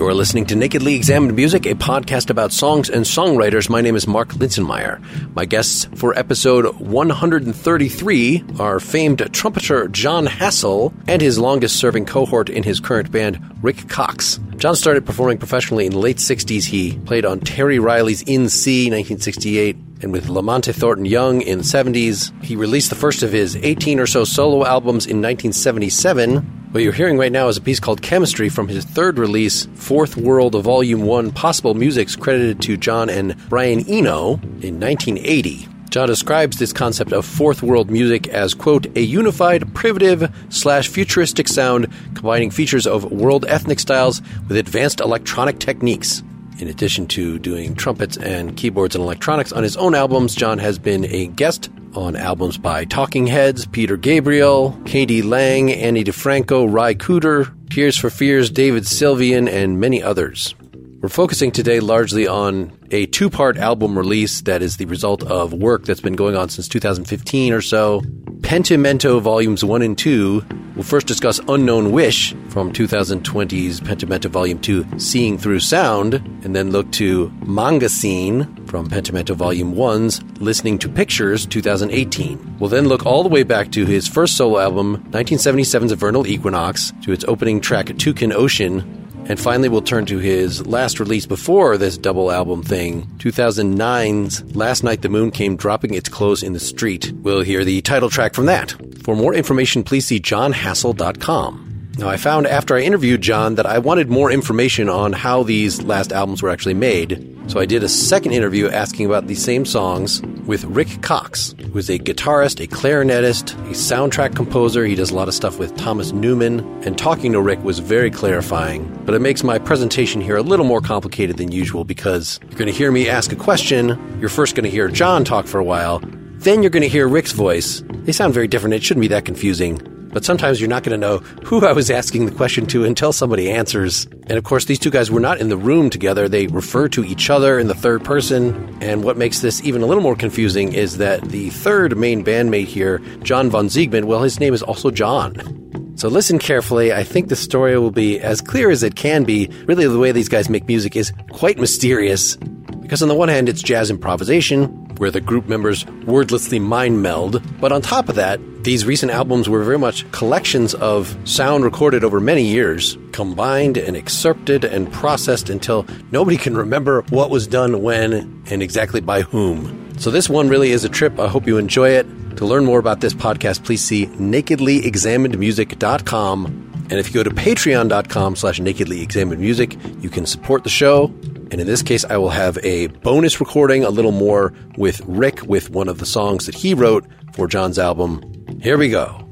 You're listening to Nakedly Examined Music, a podcast about songs and songwriters. My name is Mark Linsenmayer. My guests for episode 133 are famed trumpeter Jon Hassell and his longest serving cohort in his current band, Rick Cox. John started performing professionally in the late 60s. He played on Terry Riley's In C 1968 and with La Monte Thornton Young in the 70s. He released the first of his 18 or so solo albums in 1977. What you're hearing right now is a piece called Chemistry from his third release, Fourth World Volume 1 Possible Musics, credited to John and Brian Eno in 1980. John describes this concept of fourth world music as, quote, a unified, primitive slash futuristic sound combining features of world ethnic styles with advanced electronic techniques. In addition to doing trumpets and keyboards and electronics on his own albums, John has been a guest on albums by Talking Heads, Peter Gabriel, k.d. lang, Ani DiFranco, Ry Cooder, Tears for Fears, David Sylvian, and many others. We're focusing today largely on a two part album release that is the result of work that's been going on since 2015 or so. Pentimento Volumes 1 and 2. We'll first discuss Unknown Wish from 2020's Pentimento Volume 2, Seeing Through Sound, and then look to Manga Scene from Pentimento Volume 1's Listening to Pictures 2018. We'll then look all the way back to his first solo album, 1977's Vernal Equinox, to its opening track, Toucan Ocean, and finally, we'll turn to his last release before this double album thing, 2009's Last Night the Moon Came Dropping Its Clothes in the Street. We'll hear the title track from that. For more information, please see jonhassell.com. Now, I found after I interviewed John that I wanted more information on how these last albums were actually made. So I did a second interview asking about these same songs with Rick Cox, who is a guitarist, a clarinetist, a soundtrack composer. He does a lot of stuff with Thomas Newman. And talking to Rick was very clarifying. But it makes my presentation here a little more complicated than usual because you're going to hear me ask a question. You're first going to hear John talk for a while. Then you're going to hear Rick's voice. They sound very different. It shouldn't be that confusing but sometimes you're not going to know who I was asking the question to until somebody answers. And of course, these two guys were not in the room together. They refer to each other in the third person. And what makes this even a little more confusing is that the third main bandmate here, John von Seggern, well, his name is also John. So listen carefully. I think the story will be as clear as it can be. Really, the way these guys make music is quite mysterious. Because on the one hand, it's jazz improvisation, where the group members wordlessly mind meld. But on top of that, these recent albums were very much collections of sound recorded over many years, combined and excerpted and processed until nobody can remember what was done when and exactly by whom. So this one really is a trip. I hope you enjoy it. To learn more about this podcast, please see nakedlyexaminedmusic.com. And if you go to patreon.com slash nakedlyexaminedmusic, you can support the show and in this case, I will have a bonus recording, a little more with Rick with one of the songs that he wrote for John's album. Here we go.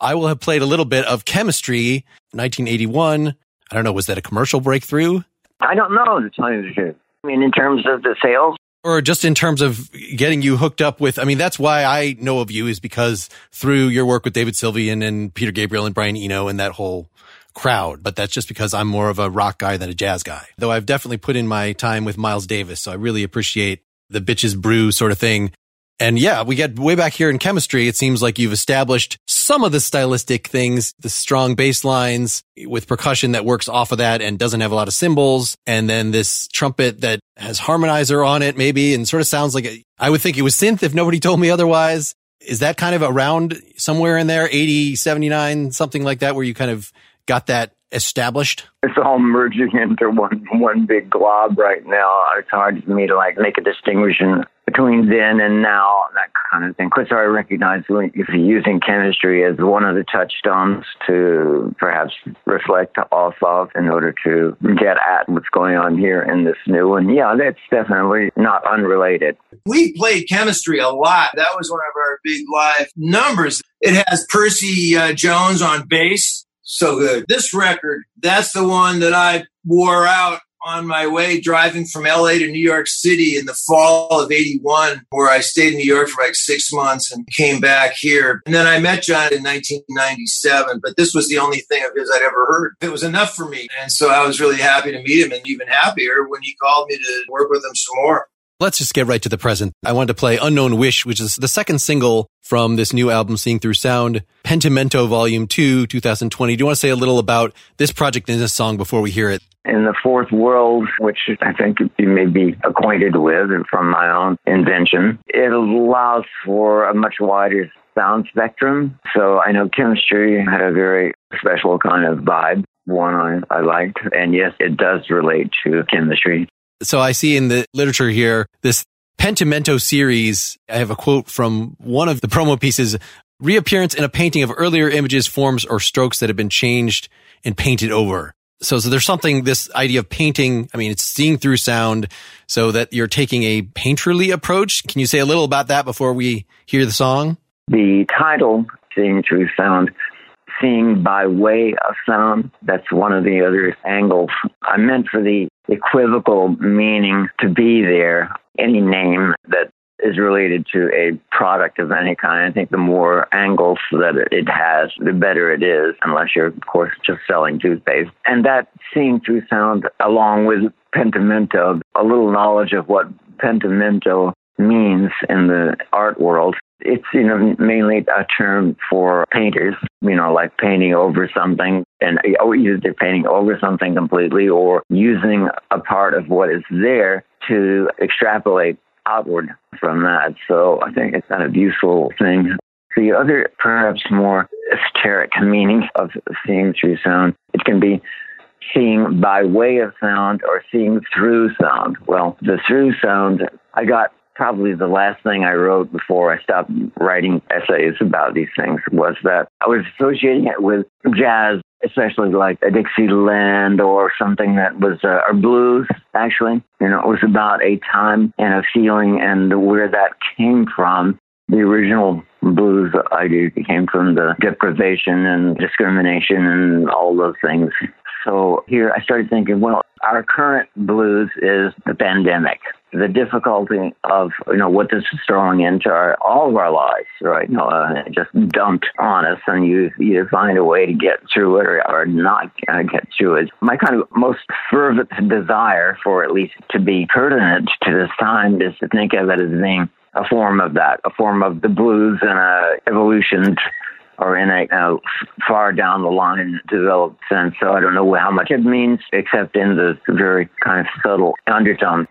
I will have played a little bit of Chemistry, 1981. I don't know, was that a commercial breakthrough? I don't know, to tell you the truth. I mean, in terms of the sales, or just in terms of getting you hooked up with, I mean, that's why I know of you is because through your work with David Sylvian and Peter Gabriel and Brian Eno and that whole crowd, but that's just because I'm more of a rock guy than a jazz guy. Though I've definitely put in my time with Miles Davis, so I really appreciate the bitches brew sort of thing. And yeah, we get way back here in chemistry. It seems like you've established some of the stylistic things, the strong bass lines with percussion that works off of that and doesn't have a lot of cymbals. And then this trumpet that has harmonizer on it, maybe, and sort of sounds like a, I would think it was synth if nobody told me otherwise. Is that kind of around somewhere in there, 80, 79, something like that, where you kind of got that established? It's all merging into one one big glob right now. It's hard for me to like make a distinction between then and now. That kind of thing. Because I recognize if you're using chemistry as one of the touchstones to perhaps reflect off of in order to get at what's going on here in this new one. Yeah, that's definitely not unrelated. We played chemistry a lot. That was one of our big live numbers. It has Percy uh, Jones on bass. So good. This record, that's the one that I wore out on my way driving from LA to New York City in the fall of 81, where I stayed in New York for like six months and came back here. And then I met John in 1997, but this was the only thing of his I'd ever heard. It was enough for me. And so I was really happy to meet him and even happier when he called me to work with him some more. Let's just get right to the present. I wanted to play Unknown Wish, which is the second single from this new album, Seeing Through Sound, Pentimento Volume 2, 2020. Do you want to say a little about this project and this song before we hear it? In the fourth world, which I think you may be acquainted with and from my own invention, it allows for a much wider sound spectrum. So I know chemistry had a very special kind of vibe one I, I liked. And yes, it does relate to chemistry. So I see in the literature here, this Pentimento series, I have a quote from one of the promo pieces, reappearance in a painting of earlier images, forms, or strokes that have been changed and painted over. So, so there's something, this idea of painting, I mean, it's seeing through sound so that you're taking a painterly approach. Can you say a little about that before we hear the song? The title, Seeing Through Sound, seeing by way of sound. That's one of the other angles. I meant for the equivocal meaning to be there. Any name that is related to a product of any kind. I think the more angles that it has, the better it is, unless you're, of course, just selling toothpaste. And that seeing through sound, along with pentimento, a little knowledge of what pentimento means in the art world it's, you know, mainly a term for painters, you know, like painting over something and oh, either painting over something completely or using a part of what is there to extrapolate outward from that. So I think it's kind of useful thing. The other, perhaps more esoteric meaning of seeing through sound, it can be seeing by way of sound or seeing through sound. Well, the through sound, I got probably the last thing I wrote before I stopped writing essays about these things was that I was associating it with jazz, especially like a Dixieland or something that was uh, or blues. Actually, you know, it was about a time and a feeling and where that came from. The original blues idea came from the deprivation and discrimination and all those things. So here I started thinking, well, our current blues is the pandemic the difficulty of you know what this is throwing into our, all of our lives, right? You know, uh, just dumped on us, and you you find a way to get through it or, or not uh, get through it. My kind of most fervent desire for at least to be pertinent to this time is to think of it as being a form of that, a form of the blues and a evolution or in a far down the line developed sense. So I don't know how much it means, except in the very kind of subtle undertone.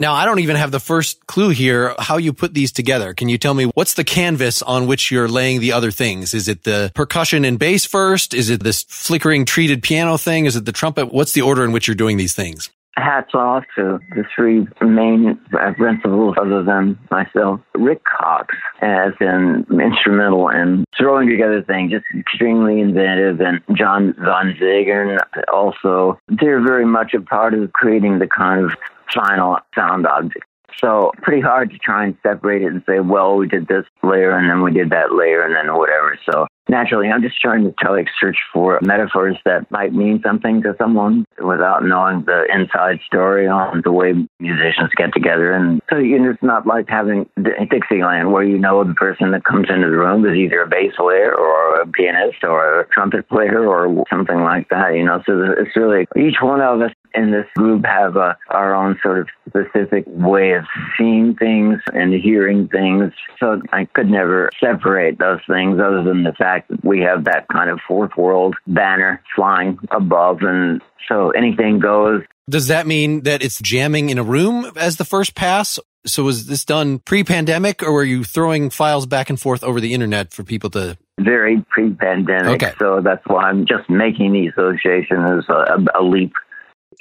Now, I don't even have the first clue here how you put these together. Can you tell me what's the canvas on which you're laying the other things? Is it the percussion and bass first? Is it this flickering treated piano thing? Is it the trumpet? What's the order in which you're doing these things? hats off to the three main uh, principals other than myself. Rick Cox as an instrumental and throwing together things, just extremely inventive, and John Von Seggern also. They're very much a part of creating the kind of final sound object. So pretty hard to try and separate it and say, well, we did this layer and then we did that layer and then whatever. So naturally, I'm just trying to tell, like, search for metaphors that might mean something to someone without knowing the inside story on the way musicians get together. And so you know, it's not like having Dixieland where you know the person that comes into the room is either a bass player or a pianist or a trumpet player or something like that, you know. So it's really each one of us in this group have a, our own sort of specific way of seeing things and hearing things. So I could never separate those things other than the fact that we have that kind of fourth world banner flying above. And so anything goes. Does that mean that it's jamming in a room as the first pass? So was this done pre-pandemic or were you throwing files back and forth over the internet for people to very pre-pandemic. Okay. So that's why I'm just making the association as a, a leap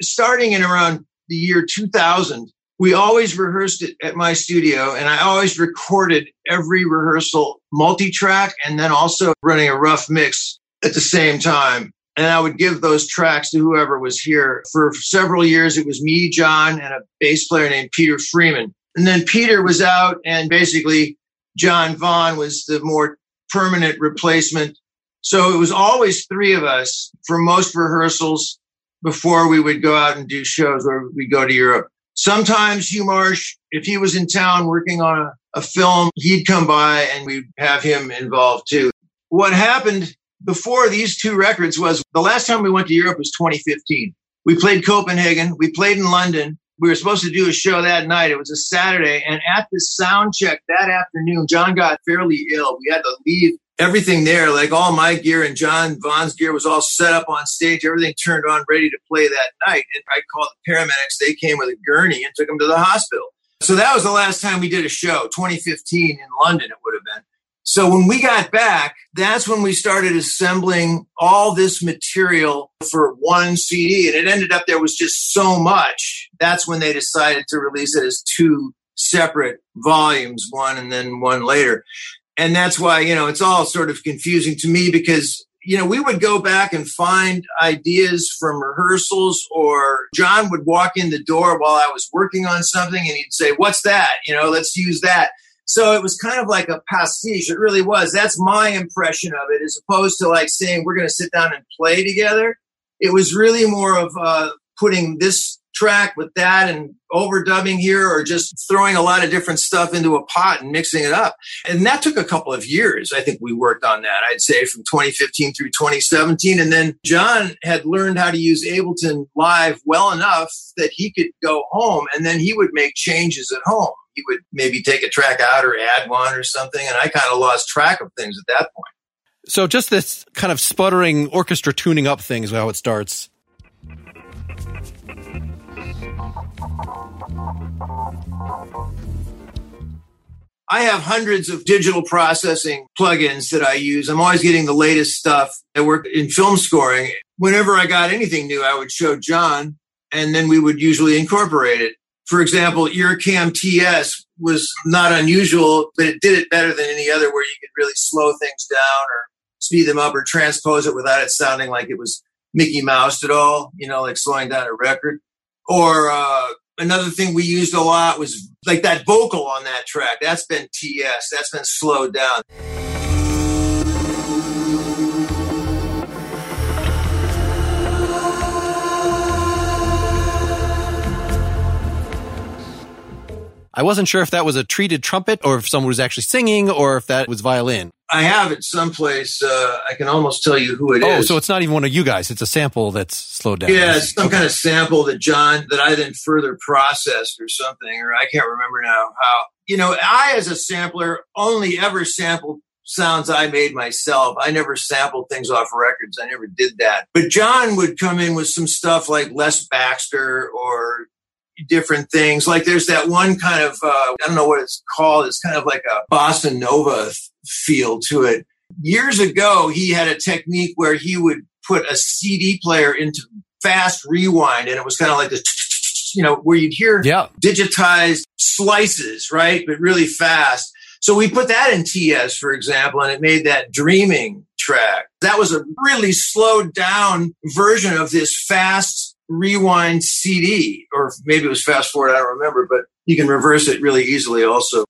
starting in around the year 2000, we always rehearsed it at my studio and I always recorded every rehearsal multi track and then also running a rough mix at the same time. And I would give those tracks to whoever was here. For several years, it was me, John, and a bass player named Peter Freeman. And then Peter was out, and basically, John Vaughn was the more permanent replacement. So it was always three of us for most rehearsals before we would go out and do shows where we go to Europe. Sometimes Hugh Marsh, if he was in town working on a, a film, he'd come by and we'd have him involved too. What happened before these two records was the last time we went to Europe was 2015. We played Copenhagen. We played in London. We were supposed to do a show that night. It was a Saturday. And at the sound check that afternoon, John got fairly ill. We had to leave everything there, like all my gear and John Vaughn's gear was all set up on stage, everything turned on, ready to play that night. And I called the paramedics. They came with a gurney and took him to the hospital. So that was the last time we did a show, 2015 in London, it would have been. So when we got back, that's when we started assembling all this material for one CD. And it ended up there was just so much. That's when they decided to release it as two separate volumes, one and then one later and that's why you know it's all sort of confusing to me because you know we would go back and find ideas from rehearsals or john would walk in the door while i was working on something and he'd say what's that? You know let's use that. So it was kind of like a pastiche. It really was. That's my impression of it as opposed to like saying we're going to sit down and play together. It was really more of uh, putting this track with that and overdubbing here or just throwing a lot of different stuff into a pot and mixing it up. And that took a couple of years. I think we worked on that, I'd say from 2015 through 2017. And then John had learned how to use Ableton Live well enough that he could go home and then he would make changes at home. He would maybe take a track out or add one or something. And I kind of lost track of things at that point. So just this kind of sputtering orchestra tuning up thing is how it starts. I have hundreds of digital processing plugins that I use. I'm always getting the latest stuff. I work in film scoring. Whenever I got anything new, I would show John and then we would usually incorporate it. For example, IRCAM TS was not unusual, but it did it better than any other where you could really slow things down or speed them up or transpose it without it sounding like it was Mickey Mouse at all, you know, like slowing down a record. Or uh, another thing we used a lot was like that vocal on that track. That's been TS. That's been slowed down. I wasn't sure if that was a treated trumpet or if someone was actually singing or if that was violin. I have it someplace. Uh, I can almost tell you who it oh, is. so it's not even one of you guys. It's a sample that's slowed down. Yeah, it's some okay. kind of sample that John, that I then further processed or something, or I can't remember now how. You know, I as a sampler only ever sampled sounds I made myself. I never sampled things off records. I never did that. But John would come in with some stuff like Les Baxter or different things. Like there's that one kind of, uh, I don't know what it's called. It's kind of like a bossa nova feel to it. Years ago, he had a technique where he would put a CD player into fast rewind and it was kind of like this you know, where you'd hear yeah. digitized slices, right? But really fast. So we put that in TS, for example, and it made that dreaming track. That was a really slowed down version of this fast rewind CD, or maybe it was fast forward, I don't remember, but you can reverse it really easily also.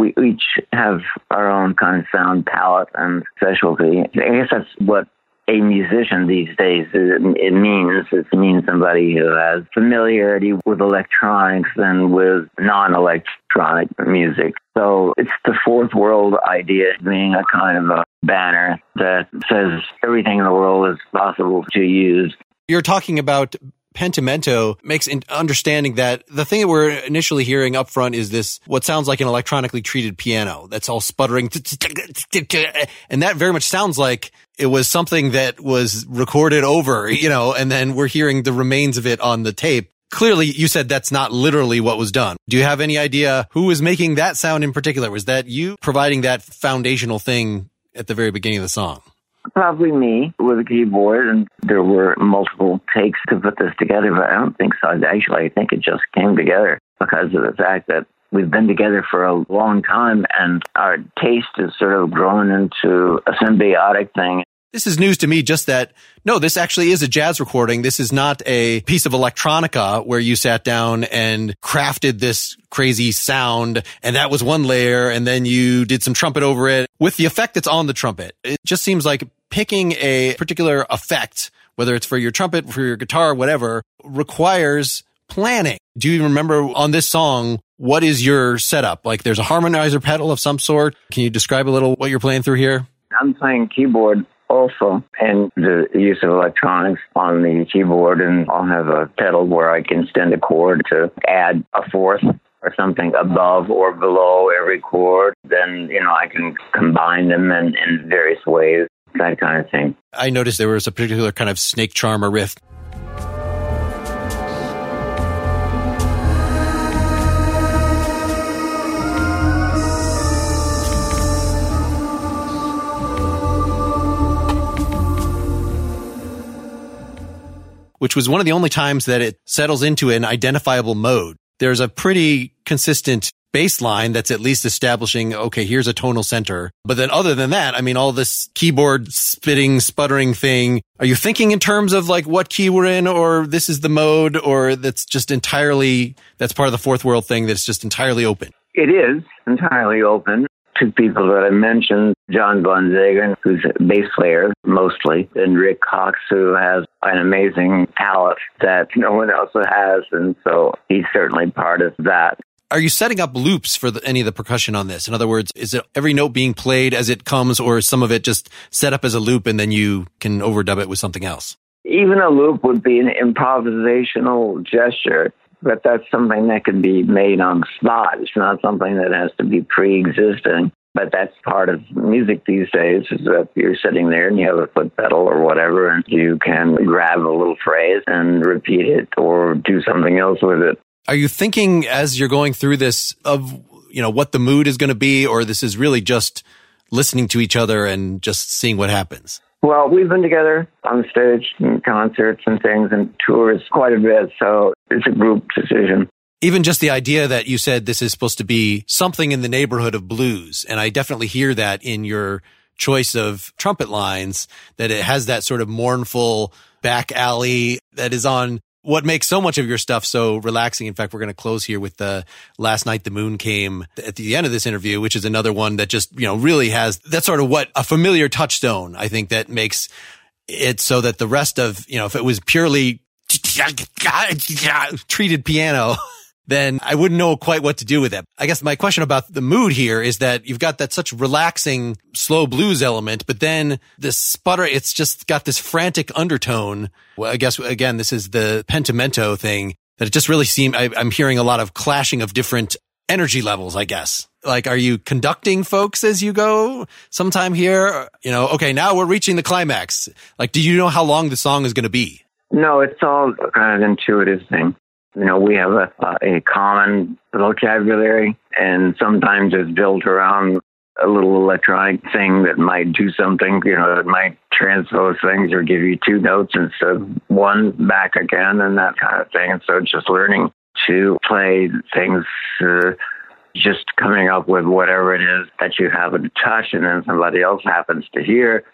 We each have our own kind of sound palette and specialty. I guess that's what a musician these days it means. It means somebody who has familiarity with electronics and with non-electronic music. So it's the fourth world idea being a kind of a banner that says everything in the world is possible to use. You're talking about Pentimento makes understanding that the thing that we're initially hearing up front is this, what sounds like an electronically treated piano that's all sputtering. And that very much sounds like it was something that was recorded over, you know, and then we're hearing the remains of it on the tape. Clearly, you said that's not literally what was done. Do you have any idea who was making that sound in particular? Was that you providing that foundational thing at the very beginning of the song? Probably me with a keyboard, and there were multiple takes to put this together, but I don't think so. Actually, I think it just came together because of the fact that we've been together for a long time and our taste has sort of grown into a symbiotic thing. This is news to me, just that, no, this actually is a jazz recording. This is not a piece of electronica where you sat down and crafted this crazy sound and that was one layer and then you did some trumpet over it with the effect that's on the trumpet. It just seems like picking a particular effect, whether it's for your trumpet, for your guitar, whatever, requires planning. Do you remember on this song, what is your setup? Like there's a harmonizer pedal of some sort. Can you describe a little what you're playing through here? I'm playing keyboard also and the use of electronics on the keyboard and I'll have a pedal where I can extend a chord to add a fourth or something above or below every chord. Then, you know, I can combine them in, in various ways, that kind of thing. I noticed there was a particular kind of snake charmer riff which was one of the only times that it settles into an identifiable mode. There's a pretty consistent baseline that's at least establishing, okay, here's a tonal center. But then other than that, I mean, all this keyboard spitting, sputtering thing, are you thinking in terms of like what key we're in or this is the mode or that's just entirely, that's part of the fourth world thing that's just entirely open? It is entirely open two people that I mentioned, John Von Seggern, who's a bass player mostly, and Rick Cox, who has an amazing palette that no one else has. And so he's certainly part of that. Are you setting up loops for the, any of the percussion on this? In other words, is it every note being played as it comes or is some of it just set up as a loop and then you can overdub it with something else? Even a loop would be an improvisational gesture but that's something that can be made on the spot. It's not something that has to be pre-existing. But that's part of music these days is that you're sitting there and you have a foot pedal or whatever, and you can grab a little phrase and repeat it or do something else with it. Are you thinking as you're going through this of, you know, what the mood is going to be, or this is really just listening to each other and just seeing what happens? Well, we've been together on stage and concerts and things and tours quite a bit, so it's a group decision. Even just the idea that you said this is supposed to be something in the neighborhood of blues, and I definitely hear that in your choice of trumpet lines, that it has that sort of mournful back alley that is on what makes so much of your stuff so relaxing. In fact, we're going to close here with the last night the moon came at the end of this interview, which is another one that just, you know, really has that's sort of what a familiar touchstone. I think that makes it so that the rest of, you know, if it was purely treated piano, then I wouldn't know quite what to do with it. I guess my question about the mood here is that you've got that such relaxing, slow blues element, but then this sputter, it's just got this frantic undertone. Well, I guess again, this is the pentimento thing that it just really seemed, I, I'm hearing a lot of clashing of different energy levels, I guess. Like, are you conducting folks as you go sometime here? You know, okay, now we're reaching the climax. Like, do you know how long the song is going to be? No, it's all kind of intuitive thing You know, we have a, a common vocabulary, and sometimes it's built around a little electronic thing that might do something, you know, that might transpose things or give you two notes instead of one back again and that kind of thing. And so just learning to play things, uh, just coming up with whatever it is that you happen to touch and then somebody else happens to hear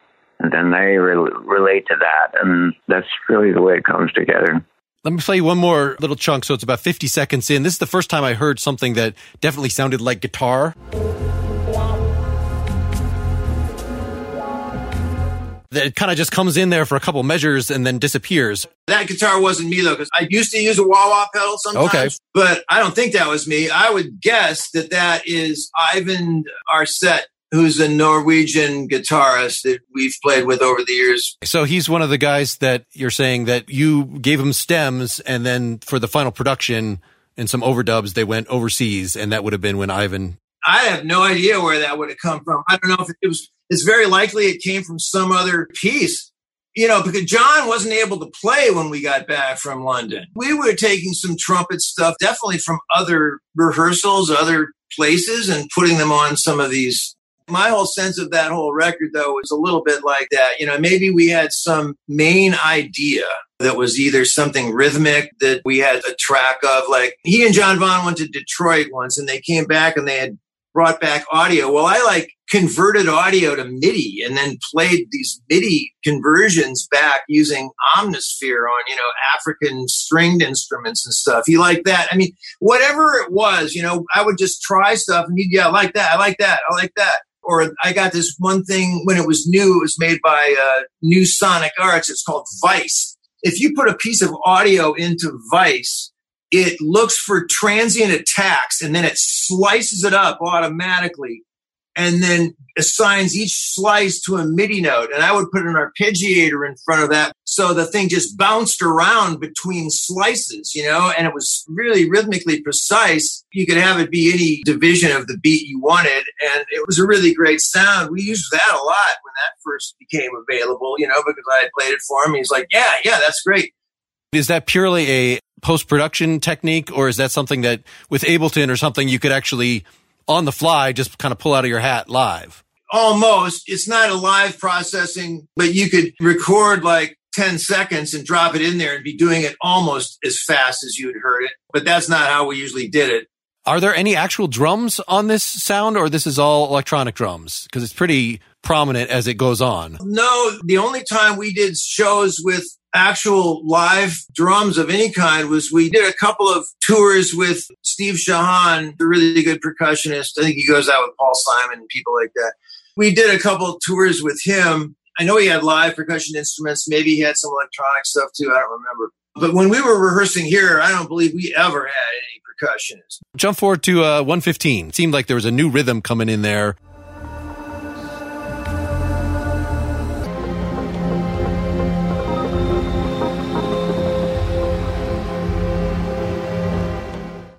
and then they re- relate to that. And that's really the way it comes together. Let me play you one more little chunk. So it's about 50 seconds in. This is the first time I heard something that definitely sounded like guitar. that kind of just comes in there for a couple measures and then disappears. That guitar wasn't me though, because I used to use a wah wah pedal sometimes. Okay. But I don't think that was me. I would guess that that is Eivind Aarset who's a Norwegian guitarist that we've played with over the years. So he's one of the guys that you're saying that you gave him stems and then for the final production and some overdubs, they went overseas and that would have been when Eivind. I have no idea where that would have come from. I don't know if it was, it's very likely it came from some other piece. You know, because John wasn't able to play when we got back from London. We were taking some trumpet stuff, definitely from other rehearsals, other places, and putting them on some of these my whole sense of that whole record, though, was a little bit like that. You know, maybe we had some main idea that was either something rhythmic that we had a track of. Like he and John Vaughn went to Detroit once and they came back and they had brought back audio. Well, I like converted audio to MIDI and then played these MIDI conversions back using Omnisphere on, you know, African stringed instruments and stuff. He liked that. I mean, whatever it was, you know, I would just try stuff and he'd, yeah, I like that. I like that. I like that. Or I got this one thing when it was new, it was made by uh, New Sonic Arts. It's called Vice. If you put a piece of audio into Vice, it looks for transient attacks and then it slices it up automatically and then assigns each slice to a MIDI note. And I would put an arpeggiator in front of that. So the thing just bounced around between slices, you know, and it was really rhythmically precise. You could have it be any division of the beat you wanted. And it was a really great sound. We used that a lot when that first became available, you know, because I had played it for him. He's like, yeah, yeah, that's great. Is that purely a post production technique, or is that something that with Ableton or something you could actually on the fly just kind of pull out of your hat live? Almost. It's not a live processing, but you could record like 10 seconds and drop it in there and be doing it almost as fast as you'd heard it. But that's not how we usually did it. Are there any actual drums on this sound or this is all electronic drums? Because it's pretty prominent as it goes on. No, the only time we did shows with actual live drums of any kind was we did a couple of tours with Steve Shehan, the really good percussionist. I think he goes out with Paul Simon and people like that. We did a couple tours with him. I know he had live percussion instruments. Maybe he had some electronic stuff too. I don't remember. But when we were rehearsing here, I don't believe we ever had any percussionists. Jump forward to uh, 115. It seemed like there was a new rhythm coming in there.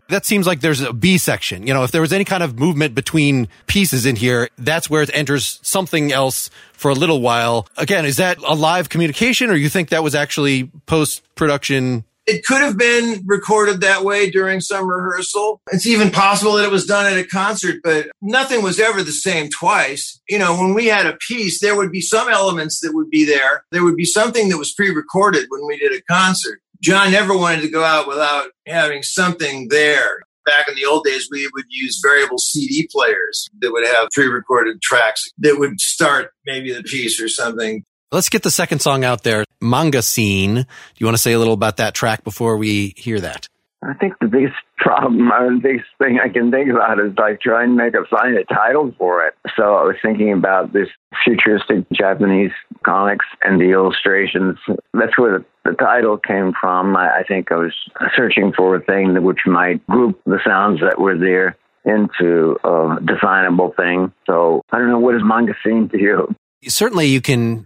That seems like there's a B section. You know, if there was any kind of movement between pieces in here, that's where it enters something else for a little while. Again, is that a live communication or you think that was actually post production? It could have been recorded that way during some rehearsal. It's even possible that it was done at a concert, but nothing was ever the same twice. You know, when we had a piece, there would be some elements that would be there. There would be something that was pre recorded when we did a concert John never wanted to go out without having something there. Back in the old days, we would use variable CD players that would have pre recorded tracks that would start maybe the piece or something. Let's get the second song out there, Manga Scene. Do you want to say a little about that track before we hear that? I think the biggest problem, or the biggest thing I can think about is like trying to make a find a title for it. So I was thinking about this futuristic Japanese comics and the illustrations. That's where the, the title came from. I, I think I was searching for a thing that which might group the sounds that were there into a definable thing. So I don't know what is manga scene to you. Certainly, you can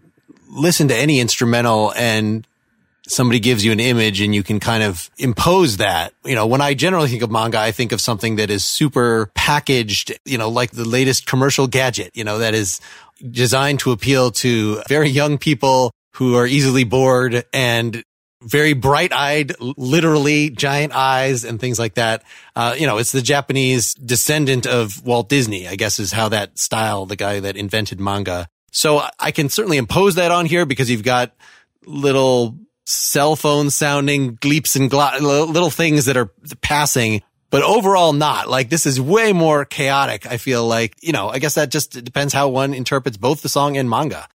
listen to any instrumental and somebody gives you an image and you can kind of impose that. You know, when I generally think of manga, I think of something that is super packaged, you know, like the latest commercial gadget, you know, that is designed to appeal to very young people who are easily bored and very bright eyed, literally giant eyes and things like that. Uh, you know, it's the Japanese descendant of Walt Disney, I guess is how that style, the guy that invented manga. So I can certainly impose that on here because you've got little cell phone sounding gleeps and gla- little things that are passing, but overall not. Like this is way more chaotic. I feel like, you know, I guess that just depends how one interprets both the song and manga.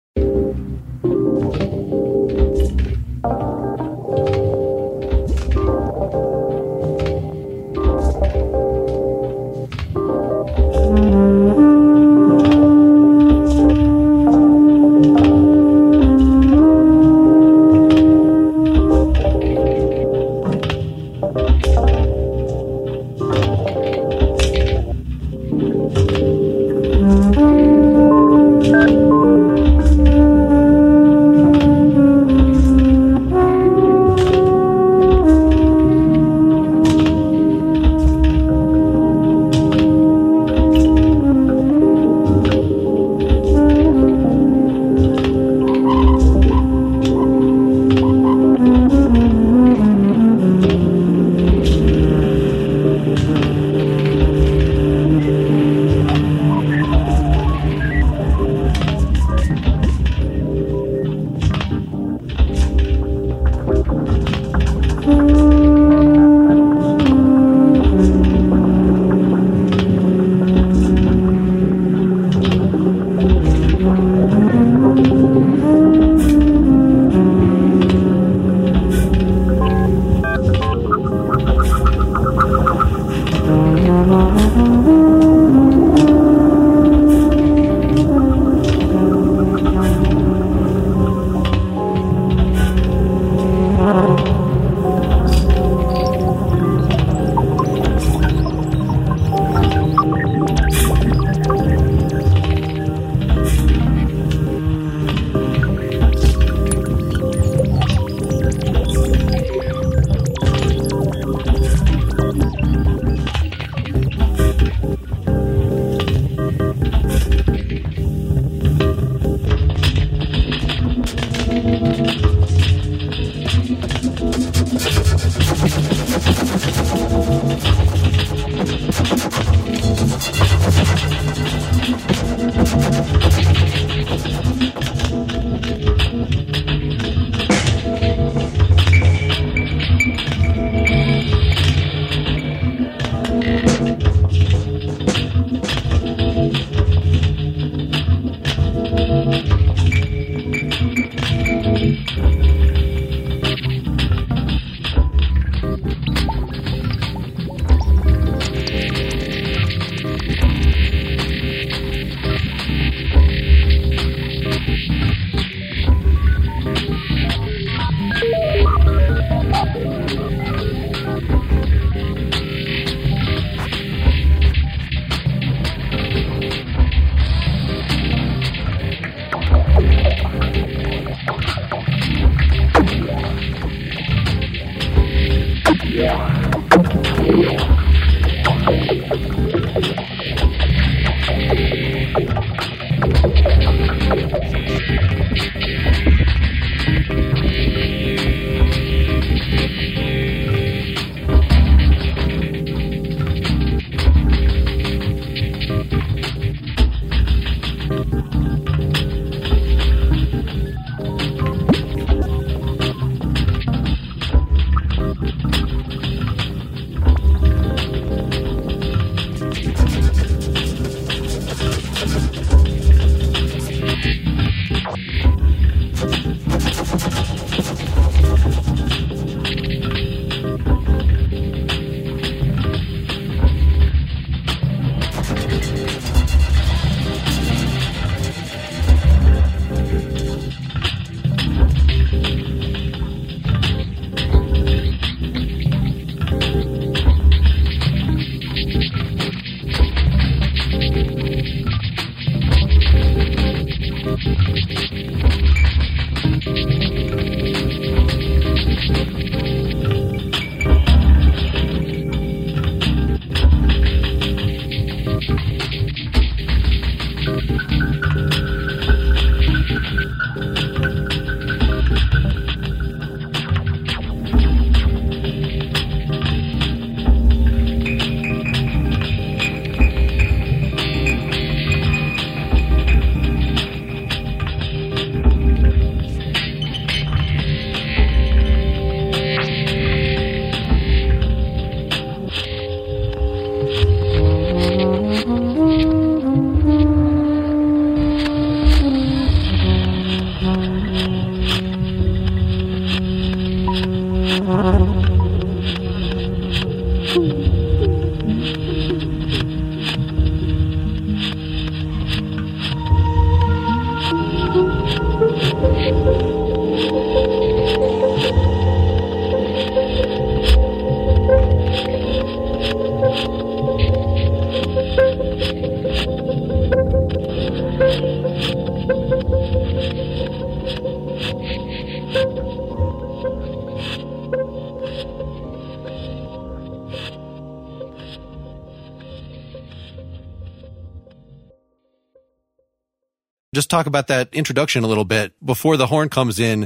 Talk about that introduction a little bit before the horn comes in.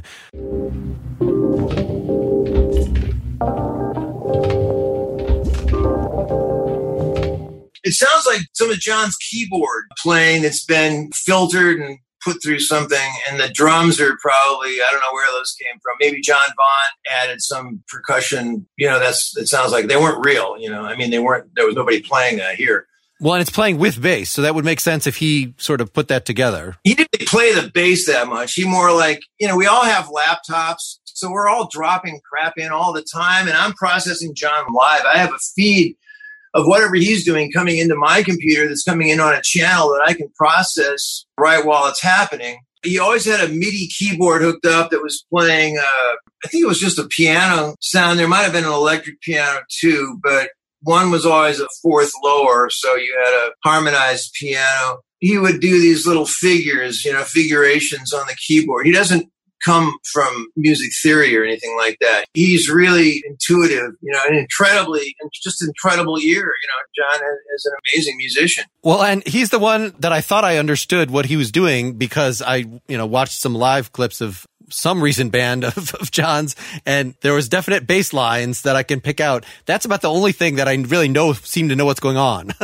It sounds like some of Jon's keyboard playing that's been filtered and put through something, and the drums are probably I don't know where those came from. Maybe John Vaughn added some percussion. You know, that's it sounds like they weren't real. You know, I mean, they weren't. There was nobody playing that here. Well, and it's playing with bass, so that would make sense if he sort of put that together. He didn't play the bass that much. He more like, you know, we all have laptops, so we're all dropping crap in all the time, and I'm processing Jon live. I have a feed of whatever he's doing coming into my computer that's coming in on a channel that I can process right while it's happening. He always had a MIDI keyboard hooked up that was playing, uh, I think it was just a piano sound. There might have been an electric piano too, but one was always a fourth lower. So you had a harmonized piano. He would do these little figures, you know, figurations on the keyboard. He doesn't come from music theory or anything like that. He's really intuitive, you know, an incredibly, just incredible ear. You know, Jon is an amazing musician. Well, and he's the one that I thought I understood what he was doing because I, you know, watched some live clips of some recent band of, of Jon's and there was definite bass lines that I can pick out. That's about the only thing that I really know, seem to know what's going on.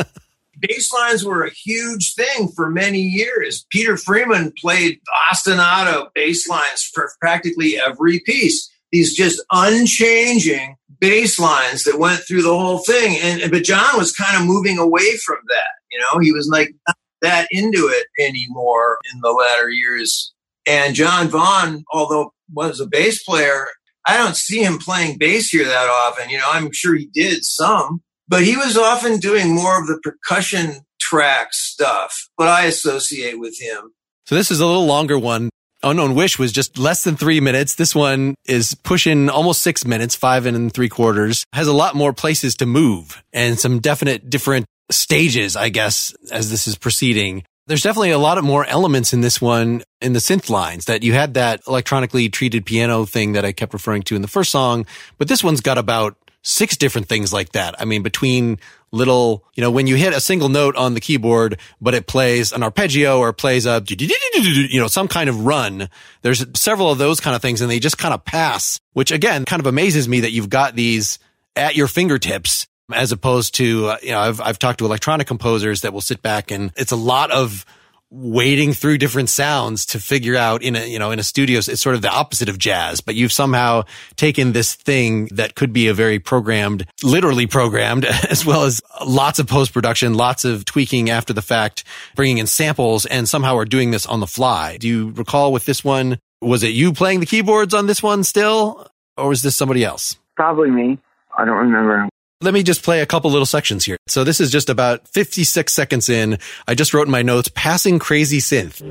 bass lines were a huge thing for many years. Peter Freeman played ostinato bass lines for practically every piece. These just unchanging bass lines that went through the whole thing. And but Jon was kind of moving away from that. You know, he was like that into it anymore in the latter years. And John Vaughn, although was a bass player, I don't see him playing bass here that often. You know, I'm sure he did some, but he was often doing more of the percussion track stuff, what I associate with him. So this is a little longer one. Unknown Wish was just less than three minutes. This one is pushing almost six minutes, five and three quarters, has a lot more places to move and some definite different stages, I guess, as this is proceeding. There's definitely a lot of more elements in this one in the synth lines that you had that electronically treated piano thing that I kept referring to in the first song, but this one's got about six different things like that. I mean, between little, you know, when you hit a single note on the keyboard, but it plays an arpeggio or plays a, you know, some kind of run. There's several of those kind of things and they just kind of pass, which again, kind of amazes me that you've got these at your fingertips as opposed to, uh, you know, I've, I've talked to electronic composers that will sit back and it's a lot of wading through different sounds to figure out in a, you know, in a studio, it's sort of the opposite of jazz, but you've somehow taken this thing that could be a very programmed, literally programmed, as well as lots of post production, lots of tweaking after the fact, bringing in samples and somehow are doing this on the fly. Do you recall with this one, was it you playing the keyboards on this one still? Or was this somebody else? Probably me. I don't remember. Let me just play a couple little sections here. So this is just about 56 seconds in. I just wrote in my notes, passing crazy synth.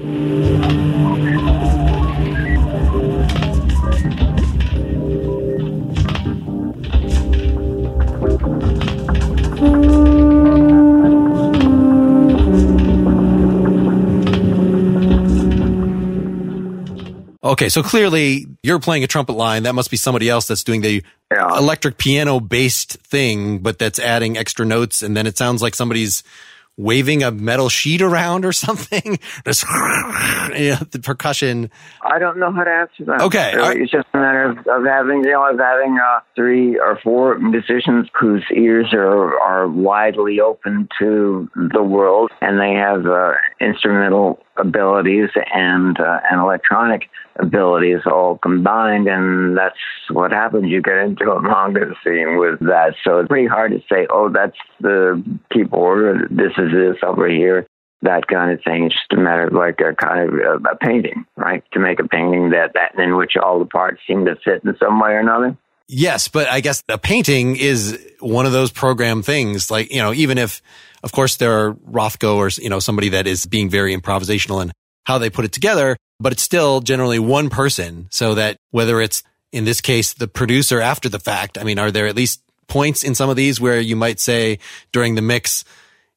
Okay, so clearly you're playing a trumpet line. That must be somebody else that's doing the yeah. electric piano based thing, but that's adding extra notes. And then it sounds like somebody's waving a metal sheet around or something. yeah, the percussion. I don't know how to answer that. Okay. Really. It's just a matter of, of having, you know, of having uh, three or four musicians whose ears are, are widely open to the world and they have uh, instrumental abilities and uh, and electronic abilities all combined, and that's what happens. You get into a manga scene with that, so it's pretty hard to say, "Oh, that's the keyboard. This is this over here." That kind of thing. It's just a matter of like a kind of a painting, right? To make a painting that that in which all the parts seem to fit in some way or another. Yes, but I guess a painting is one of those program things. Like, you know, even if, of course, there are Rothko or, you know, somebody that is being very improvisational in how they put it together, but it's still generally one person. So that whether it's in this case, the producer after the fact, I mean, are there at least points in some of these where you might say during the mix,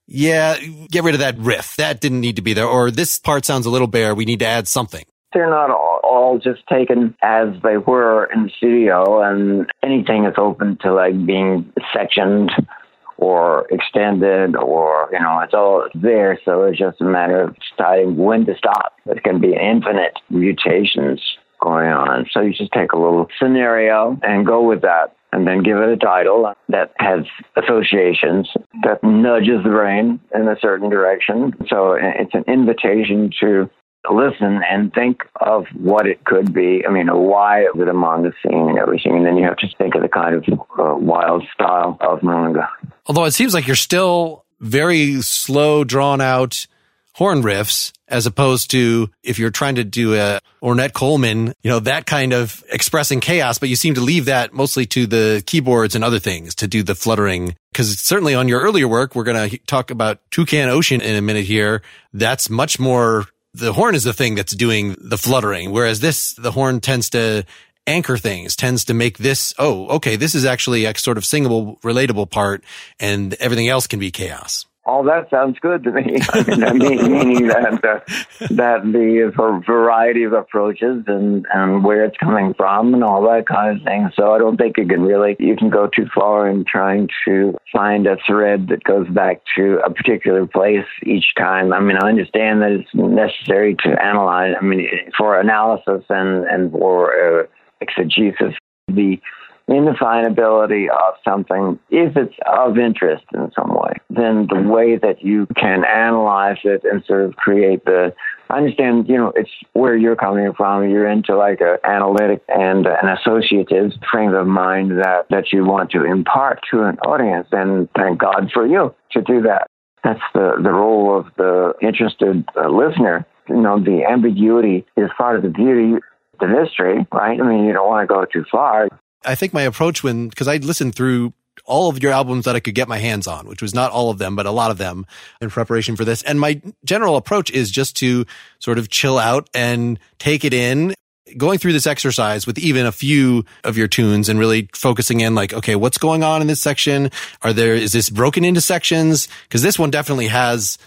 yeah, get rid of that riff. That didn't need to be there. Or this part sounds a little bare. We need to add something. They're not all, all just taken as they were in the studio, and anything is open to like being sectioned or extended or, you know, it's all there. So it's just a matter of deciding when to stop. It can be infinite mutations going on. So you just take a little scenario and go with that and then give it a title that has associations that nudges the brain in a certain direction. So it's an invitation to listen and think of what it could be. I mean, why with a manga scene and everything. And then you have to think of the kind of uh, wild style of manga. Although it seems like you're still very slow, drawn out horn riffs as opposed to if you're trying to do a Ornette Coleman, you know, that kind of expressing chaos, but you seem to leave that mostly to the keyboards and other things to do the fluttering. Cause certainly on your earlier work, we're going to talk about Toucan Ocean in a minute here. That's much more, the horn is the thing that's doing the fluttering. Whereas this, the horn tends to anchor things, tends to make this, oh, okay, this is actually a sort of singable, relatable part and everything else can be chaos all that sounds good to me. I mean, meaning that uh, that the variety of approaches and and where it's coming from and all that kind of thing. So I don't think you can really you can go too far in trying to find a thread that goes back to a particular place each time. I mean, I understand that it's necessary to analyze. I mean, for analysis and and for uh, exegesis, the indefinability of something, if it's of interest in some way, then the way that you can analyze it and sort of create the I understand, you know, it's where you're coming from. You're into like an analytic and an associative frame of mind that, that you want to impart to an audience. And thank God for you to do that. That's the, the role of the interested uh, listener. You know, the ambiguity is part of the beauty the mystery, right? I mean, you don't want to go too far. I think my approach when, cause I listened through all of your albums that I could get my hands on, which was not all of them, but a lot of them in preparation for this. And my general approach is just to sort of chill out and take it in. Going through this exercise with even a few of your tunes and really focusing in like, okay, what's going on in this section? Are there, is this broken into sections? Cause this one definitely has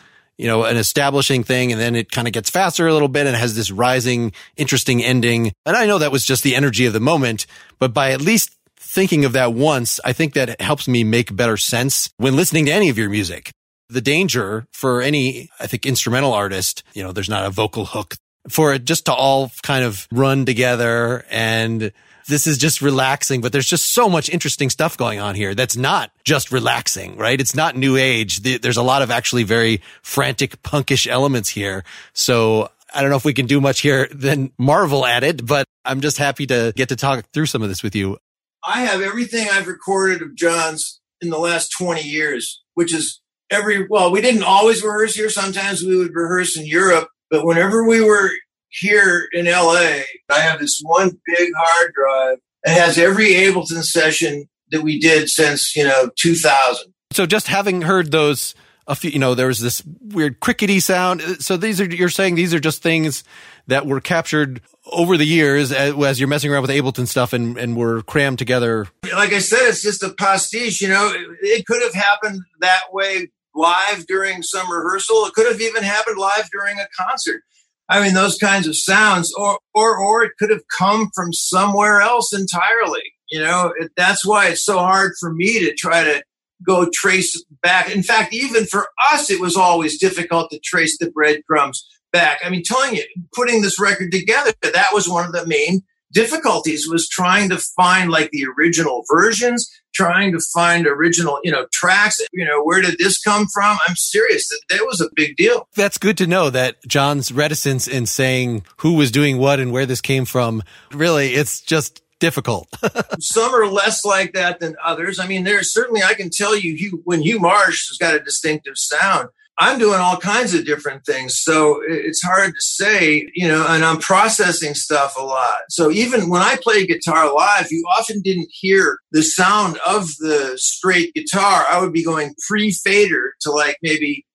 you know, an establishing thing and then it kind of gets faster a little bit and has this rising, interesting ending. And I know that was just the energy of the moment, but by at least thinking of that once, I think that helps me make better sense when listening to any of your music. The danger for any, I think, instrumental artist, you know, there's not a vocal hook for it just to all kind of run together and this is just relaxing, but there's just so much interesting stuff going on here that's not just relaxing, right? It's not new age. There's a lot of actually very frantic, punkish elements here. So I don't know if we can do much here than marvel at it, but I'm just happy to get to talk through some of this with you. I have everything I've recorded of Jon's in the last 20 years, which is every, well, we didn't always rehearse here. Sometimes we would rehearse in Europe, but whenever we were here in LA, I have this one big hard drive. It has every Ableton session that we did since, you know, 2000. So just having heard those, a few, you know, there was this weird crickety sound. So these are, you're saying these are just things that were captured over the years as, as you're messing around with Ableton stuff and, and were crammed together. Like I said, it's just a pastiche, you know, it, it could have happened that way live during some rehearsal. It could have even happened live during a concert. I mean, those kinds of sounds, or, or, or it could have come from somewhere else entirely. You know, it, that's why it's so hard for me to try to go trace back. In fact, even for us, it was always difficult to trace the breadcrumbs back. I mean, telling you, putting this record together, that was one of the main difficulties was trying to find like the original versions trying to find original, you know, tracks. You know, where did this come from? I'm serious. That, that was a big deal. That's good to know that Jon's reticence in saying who was doing what and where this came from. Really, it's just difficult. Some are less like that than others. I mean, there's certainly, I can tell you, Hugh, when Hugh Marsh has got a distinctive sound, I'm doing all kinds of different things. So it's hard to say, you know, and I'm processing stuff a lot. So even when I play guitar live, you often didn't hear the sound of the straight guitar. I would be going pre fader to like maybe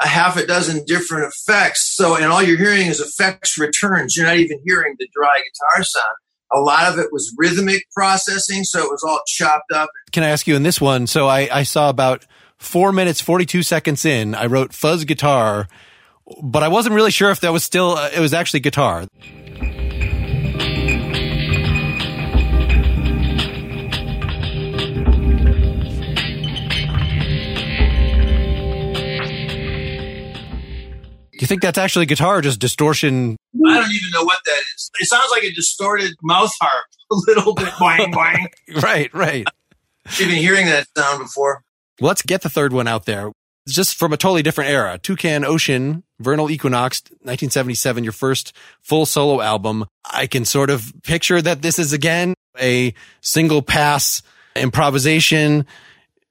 a half a dozen different effects. So, and all you're hearing is effects returns. You're not even hearing the dry guitar sound. A lot of it was rhythmic processing, so it was all chopped up. Can I ask you in this one? So I, I saw about four minutes, 42 seconds in, I wrote fuzz guitar, but I wasn't really sure if that was still, uh, it was actually guitar. you think that's actually guitar just distortion? I don't even know what that is. It sounds like a distorted mouth harp, a little bit boing boing. right, right. You've been hearing that sound before. Let's get the third one out there. It's just from a totally different era. Toucan Ocean, Vernal Equinox, 1977, your first full solo album. I can sort of picture that this is again a single pass improvisation.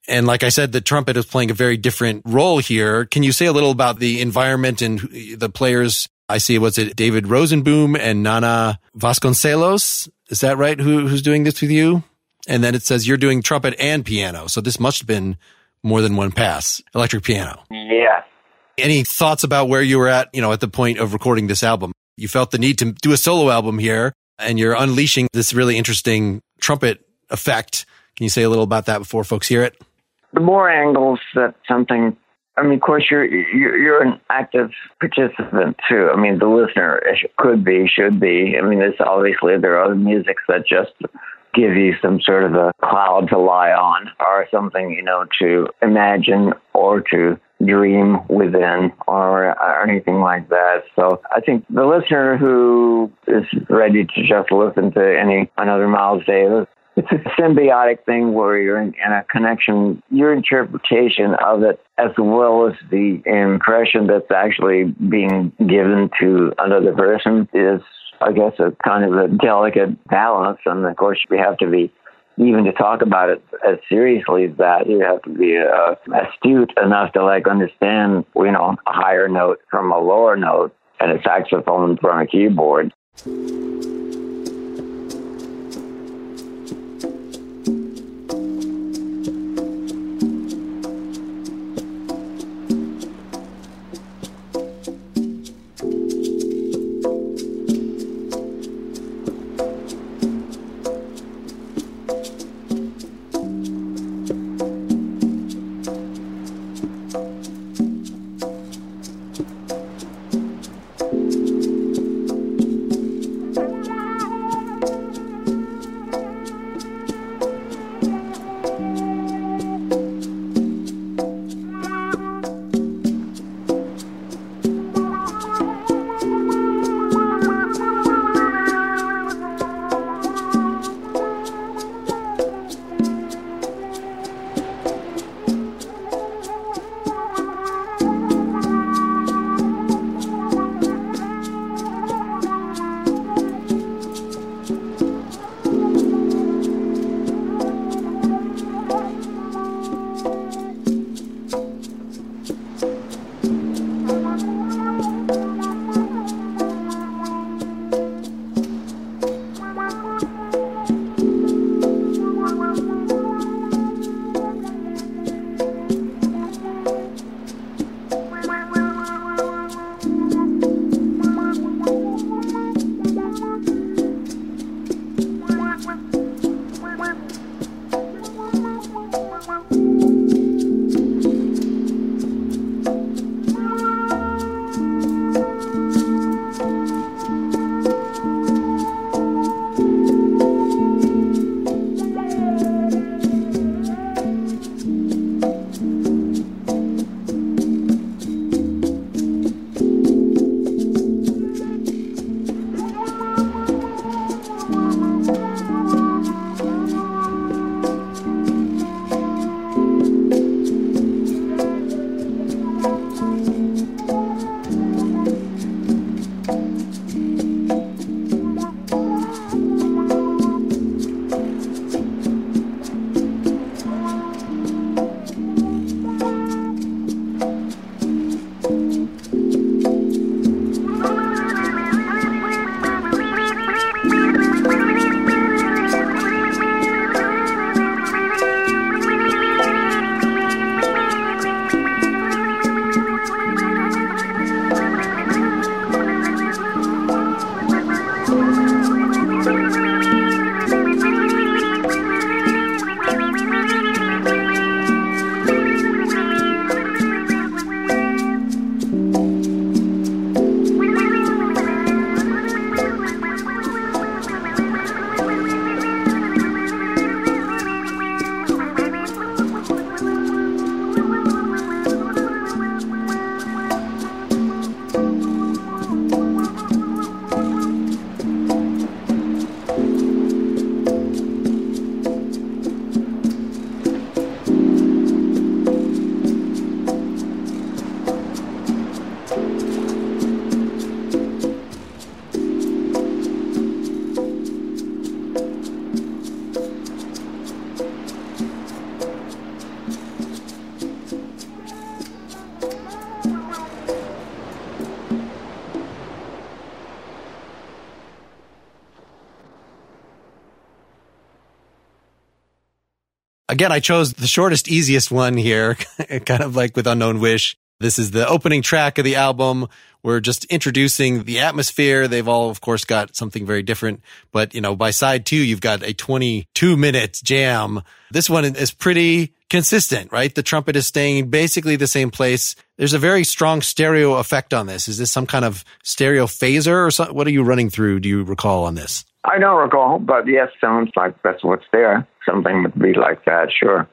And like I said, the trumpet is playing a very different role here. Can you say a little about the environment and the players? I see, what's it, David Rosenboom and Nana Vasconcelos? Is that right? Who, who's doing this with you? And then it says you're doing trumpet and piano. So this must have been more than one pass, electric piano. Yeah. Any thoughts about where you were at, you know, at the point of recording this album? You felt the need to do a solo album here and you're unleashing this really interesting trumpet effect. Can you say a little about that before folks hear it? The more angles that something I mean, of course, you're you're you're an active participant too. I mean, the listener could be, should be. I mean, it's obviously there are other musics that just give you some sort of a cloud to lie on or something, you know, to imagine or to dream within or, or anything like that. So I think the listener who is ready to just listen to any another Miles Davis it's a symbiotic thing where you're in, in, a connection, your interpretation of it, as well as the impression that's actually being given to another person, is I guess, a kind of a delicate balance. And of course, we have to be, even to talk about it as seriously as that, you have to be uh, astute enough to like understand, you know, a higher note from a lower note and a saxophone from a keyboard. Again, I chose the shortest, easiest one here, kind of like with Unknown Wish. This is the opening track of the album. We're just introducing the atmosphere. They've all, of course, got something very different. But, you know, by side two, you've got a 22 minute jam. This one is pretty consistent, right? The trumpet is staying basically the same place. There's a very strong stereo effect on this. Is this some kind of stereo phaser or something? What are you running through? Do you recall on this? I don't recall, but yes, sounds like that's what's there. Something would be like that, sure.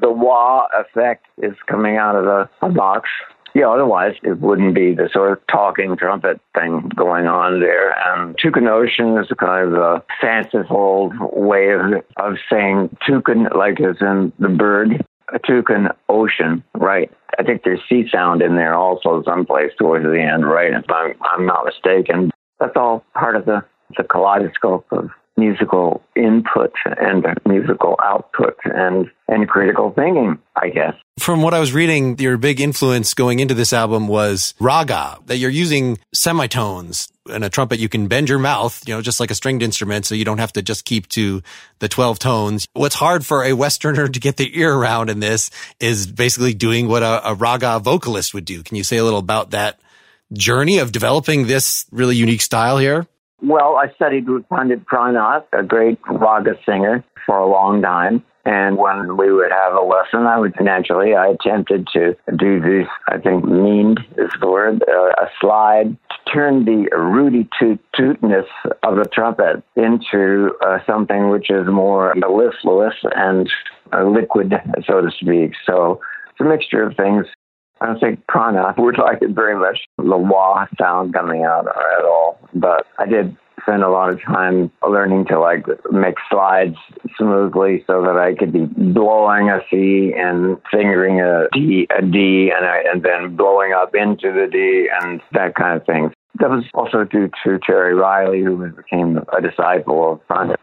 The wah effect is coming out of the box yeah, otherwise it wouldn't be the sort of talking trumpet thing going on there. And toucan ocean is a kind of a fanciful way of, of saying toucan, like as in the bird, a toucan ocean, right? I think there's sea sound in there also someplace towards the end, right? If I'm, I'm not mistaken. That's all part of the, the kaleidoscope of musical input and musical output and and critical thinking, I guess. From what I was reading, your big influence going into this album was raga, that you're using semitones. In a trumpet, you can bend your mouth, you know, just like a stringed instrument, so you don't have to just keep to the 12 tones. What's hard for a Westerner to get the ear around in this is basically doing what a, a raga vocalist would do. Can you say a little about that journey of developing this really unique style here? Well, I studied with Pandit Pran Nath, a great raga singer, for a long time. And when we would have a lesson, I would naturally, I attempted to do this, I think, meend is the word, uh, a slide to turn the rooty toot tootness of the trumpet into uh, something which is more mellifluous and uh, liquid, so to speak. So it's a mixture of things. I don't think Pran Nath like it very much, the wah sound coming out at all. But I did spend a lot of time learning to like make slides smoothly so that I could be blowing a C and fingering a D, a D, and, I, and then blowing up into the D and that kind of thing. That was also due to Terry Riley, who became a disciple of Pran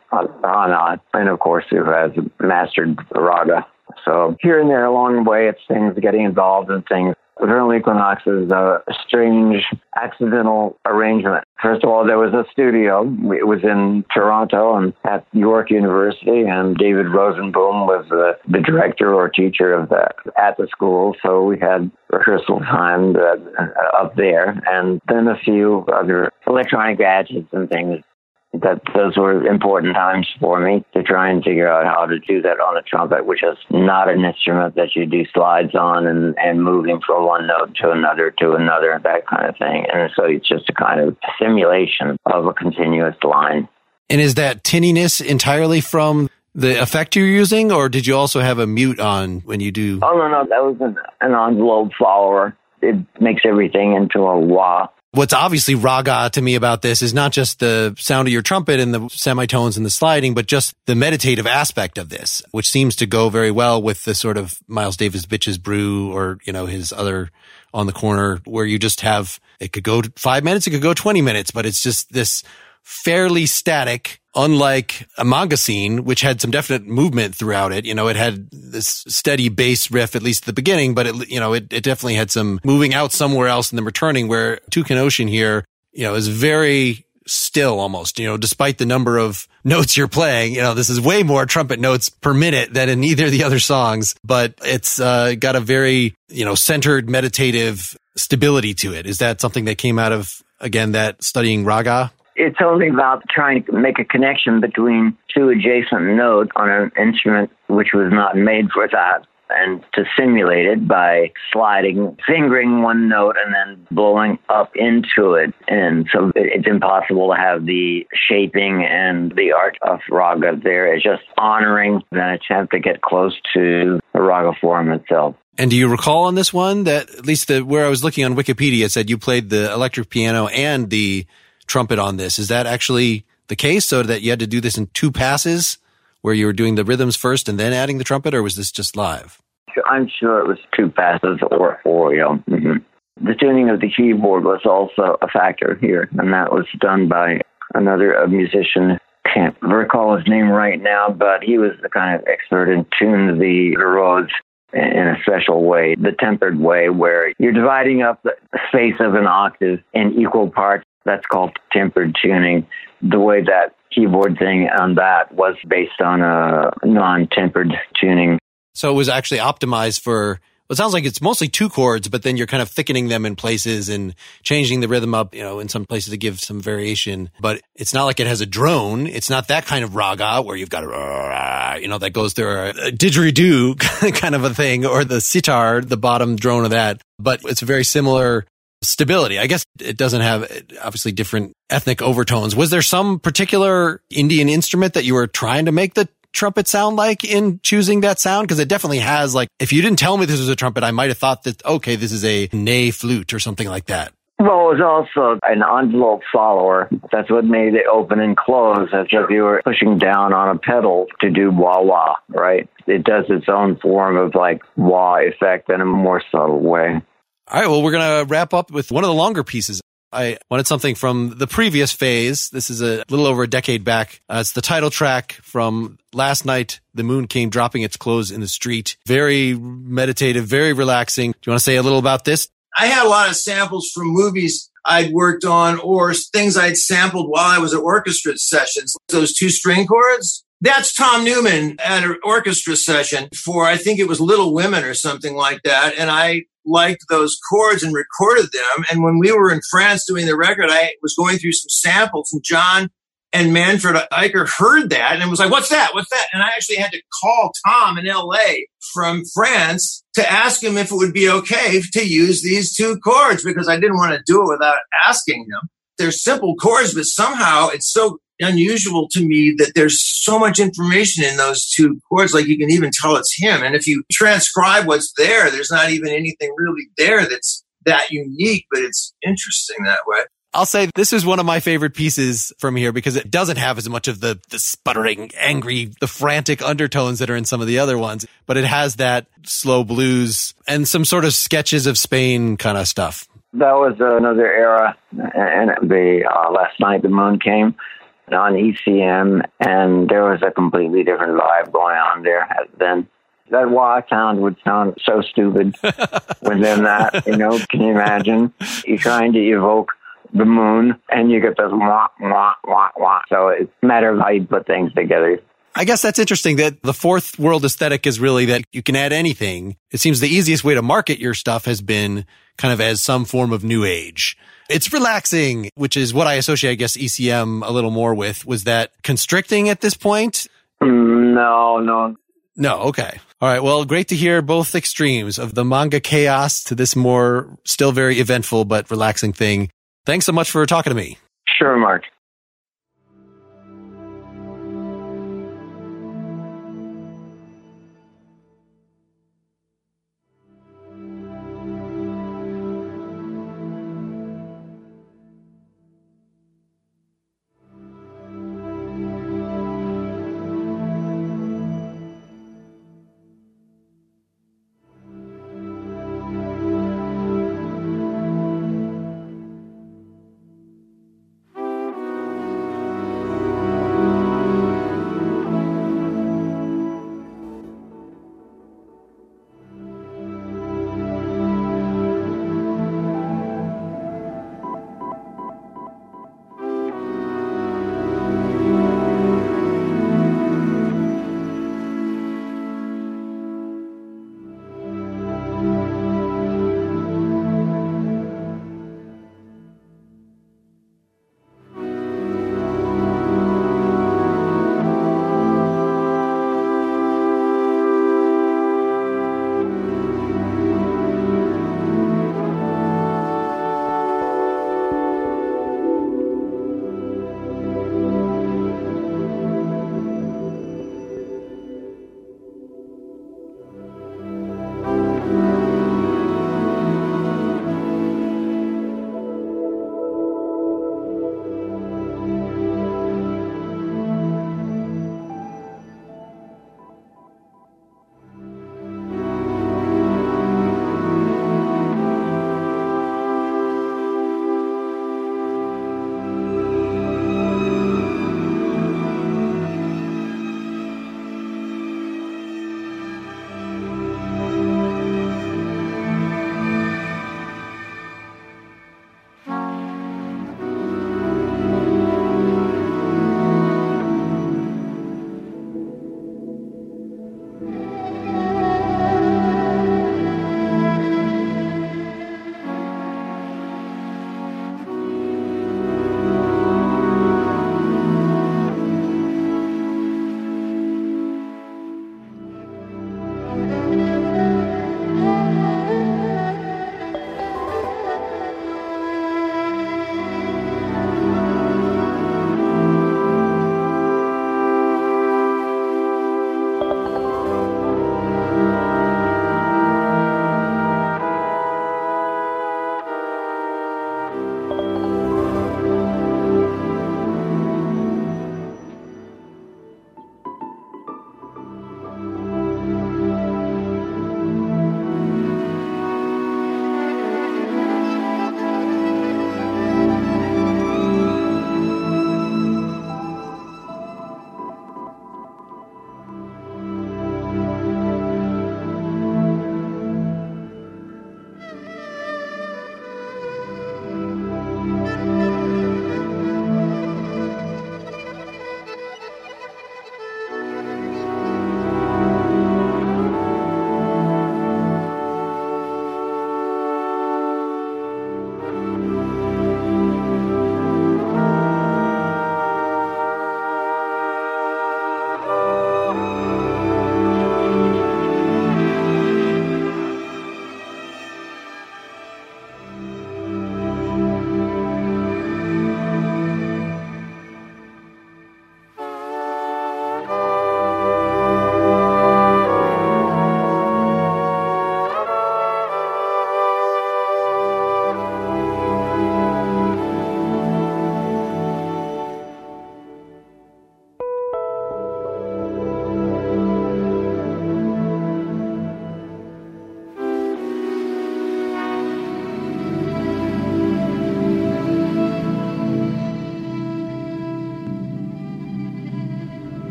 Nath, and of course, who has mastered the raga so here and there along the way, it's things getting involved in things. Vernal Equinox is a strange, accidental arrangement. First of all, there was a studio. It was in Toronto and at York University, and David Rosenboom was the, the director or teacher of that at the school. So we had rehearsal time uh, up there, and then a few other electronic gadgets and things that those were important times for me to try and figure out how to do that on a trumpet, which is not an instrument that you do slides on and, and moving from one note to another to another, that kind of thing. And so it's just a kind of simulation of a continuous line. And is that tinniness entirely from the effect you're using, or did you also have a mute on when you do? Oh, no, no, that was an, an envelope follower. It makes everything into a wah what's obviously raga to me about this is not just the sound of your trumpet and the semitones and the sliding, but just the meditative aspect of this, which seems to go very well with the sort of Miles Davis Bitches Brew or, you know, his other on the corner where you just have, it could go five minutes, it could go 20 minutes, but it's just this fairly static, unlike a Amangasine, which had some definite movement throughout it. You know, it had this steady bass riff, at least at the beginning, but it, you know, it, it definitely had some moving out somewhere else and then returning where Toucan Ocean here, you know, is very still almost, you know, despite the number of notes you're playing, you know, this is way more trumpet notes per minute than in either of the other songs, but it's uh, got a very, you know, centered meditative stability to it. Is that something that came out of, again, that studying raga? It's only about trying to make a connection between two adjacent notes on an instrument which was not made for that and to simulate it by sliding, fingering one note and then blowing up into it. And so it's impossible to have the shaping and the art of raga there. It's just honoring an attempt to get close to the raga form itself. And do you recall on this one that at least the, where I was looking on Wikipedia it said you played the electric piano and the trumpet on this. Is that actually the case? So that you had to do this in two passes where you were doing the rhythms first and then adding the trumpet, or was this just live? I'm sure it was two passes or four, yeah. Mm-hmm. The tuning of the keyboard was also a factor here, and that was done by another musician. Can't recall his name right now, but he was the kind of expert in tuning the Rhodes in a special way, the tempered way, where you're dividing up the space of an octave in equal parts that's called tempered tuning. The way that keyboard thing on that was based on a non-tempered tuning. So it was actually optimized for it sounds like it's mostly two chords, but then you're kind of thickening them in places and changing the rhythm up, you know, in some places to give some variation. But it's not like it has a drone. It's not that kind of raga where you've got a, you know, that goes through a, a didgeridoo kind of a thing or the sitar, the bottom drone of that. But it's a very similar stability. I guess it doesn't have obviously different ethnic overtones. Was there some particular Indian instrument that you were trying to make the trumpet sound like in choosing that sound? Because it definitely has like, if you didn't tell me this was a trumpet, I might have thought that, okay, this is a ney flute or something like that. Well, it was also an envelope follower. That's what made it open and close, as if you were pushing down on a pedal to do wah wah, right? It does its own form of like wah effect in a more subtle way. All right. Well, we're going to wrap up with one of the longer pieces. I wanted something from the previous phase. This is a little over a decade back. Uh, it's the title track from last night. The moon came dropping its clothes in the street. Very meditative, very relaxing. Do you want to say a little about this? I had a lot of samples from movies I'd worked on or things I'd sampled while I was at orchestra sessions. Those two string chords. That's Tom Newman at an orchestra session for, I think it was Little Women or something like that. And I liked those chords and recorded them. And when we were in France doing the record, I was going through some samples and Jon and Manfred Eicher heard that and was like, what's that? What's that? And I actually had to call Tom in LA from France to ask him if it would be okay to use these two chords because I didn't want to do it without asking him. They're simple chords, but somehow it's so unusual to me that there's so much information in those two chords. Like you can even tell it's him. And if you transcribe what's there, there's not even anything really there that's that unique, but it's interesting that way. I'll say this is one of my favorite pieces from here because it doesn't have as much of the, the sputtering, angry, the frantic undertones that are in some of the other ones, but it has that slow blues and some sort of sketches of Spain kind of stuff. That was another era, and the uh, last night the moon came on ECM, and there was a completely different vibe going on there then. That wah sound would sound so stupid within that, you know. Can you imagine? You're trying to evoke the moon, and you get this wah, wah, wah, wah. So it's a matter of how you put things together. I guess that's interesting that the fourth world aesthetic is really that you can add anything. It seems the easiest way to market your stuff has been kind of as some form of new age. It's relaxing, which is what I associate, I guess, ECM a little more with. Was that constricting at this point? Mm, no, no. No, okay. All right. Well, great to hear both extremes of the manga chaos to this more still very eventful but relaxing thing. Thanks so much for talking to me. Sure, Mark.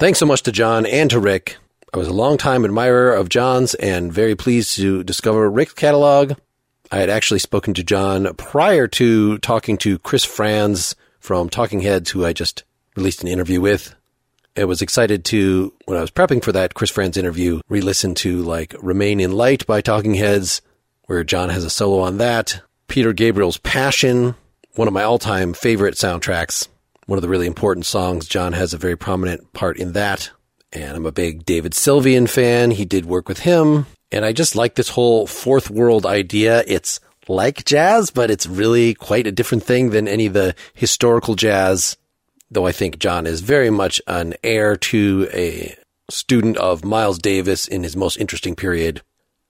Thanks so much to Jon and to Rick. I was a long-time admirer of Jon's and very pleased to discover Rick's catalog. I had actually spoken to Jon prior to talking to Chris Frantz from Talking Heads, who I just released an interview with. I was excited to, when I was prepping for that Chris Frantz interview, re-listen to like Remain in Light by Talking Heads, where Jon has a solo on that. Peter Gabriel's Passion, one of my all-time favorite soundtracks one of the really important songs. Jon has a very prominent part in that. And I'm a big David Sylvian fan. He did work with him. And I just like this whole fourth world idea. It's like jazz, but it's really quite a different thing than any of the historical jazz. Though I think Jon is very much an heir to a student of Miles Davis in his most interesting period.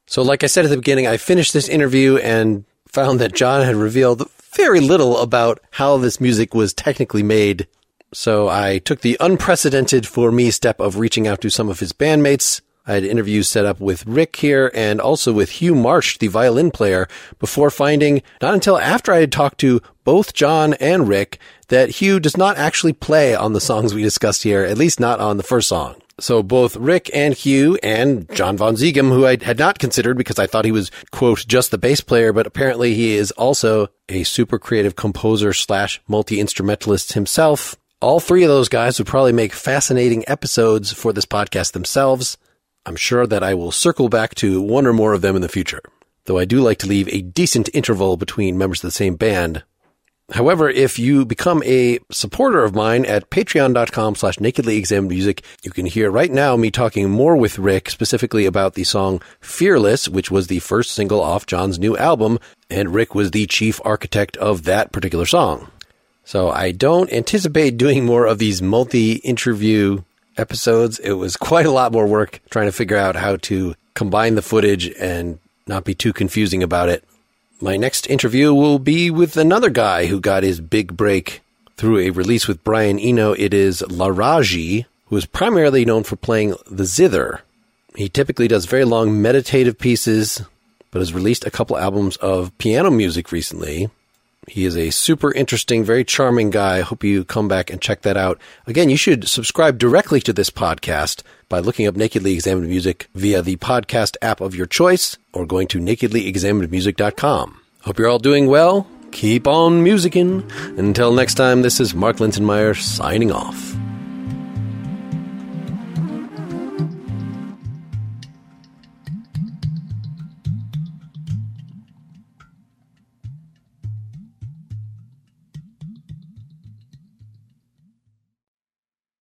So, like I said at the beginning, I finished this interview and found that Jon had revealed very little about how this music was technically made. So I took the unprecedented for me step of reaching out to some of his bandmates. I had interviews set up with Rick here and also with Hugh Marsh, the violin player, before finding, not until after I had talked to both Jon and Rick, that Hugh does not actually play on the songs we discussed here, at least not on the first song. So both Rick and Hugh and John Von Seggern, who I had not considered because I thought he was, quote, just the bass player, but apparently he is also a super creative composer slash multi-instrumentalist himself. All three of those guys would probably make fascinating episodes for this podcast themselves. I'm sure that I will circle back to one or more of them in the future. Though I do like to leave a decent interval between members of the same band However, if you become a supporter of mine at patreon.com slash nakedly examined music, you can hear right now me talking more with Rick specifically about the song Fearless, which was the first single off Jon's new album, and Rick was the chief architect of that particular song. So I don't anticipate doing more of these multi-interview episodes. It was quite a lot more work trying to figure out how to combine the footage and not be too confusing about it. My next interview will be with another guy who got his big break through a release with Brian Eno. It is Laraji, who is primarily known for playing the zither. He typically does very long meditative pieces, but has released a couple albums of piano music recently. He is a super interesting, very charming guy. I hope you come back and check that out. Again, you should subscribe directly to this podcast by looking up Nakedly Examined Music via the podcast app of your choice or going to nakedlyexaminedmusic.com. Hope you're all doing well. Keep on musicking. Until next time, this is Mark Linsenmayer signing off.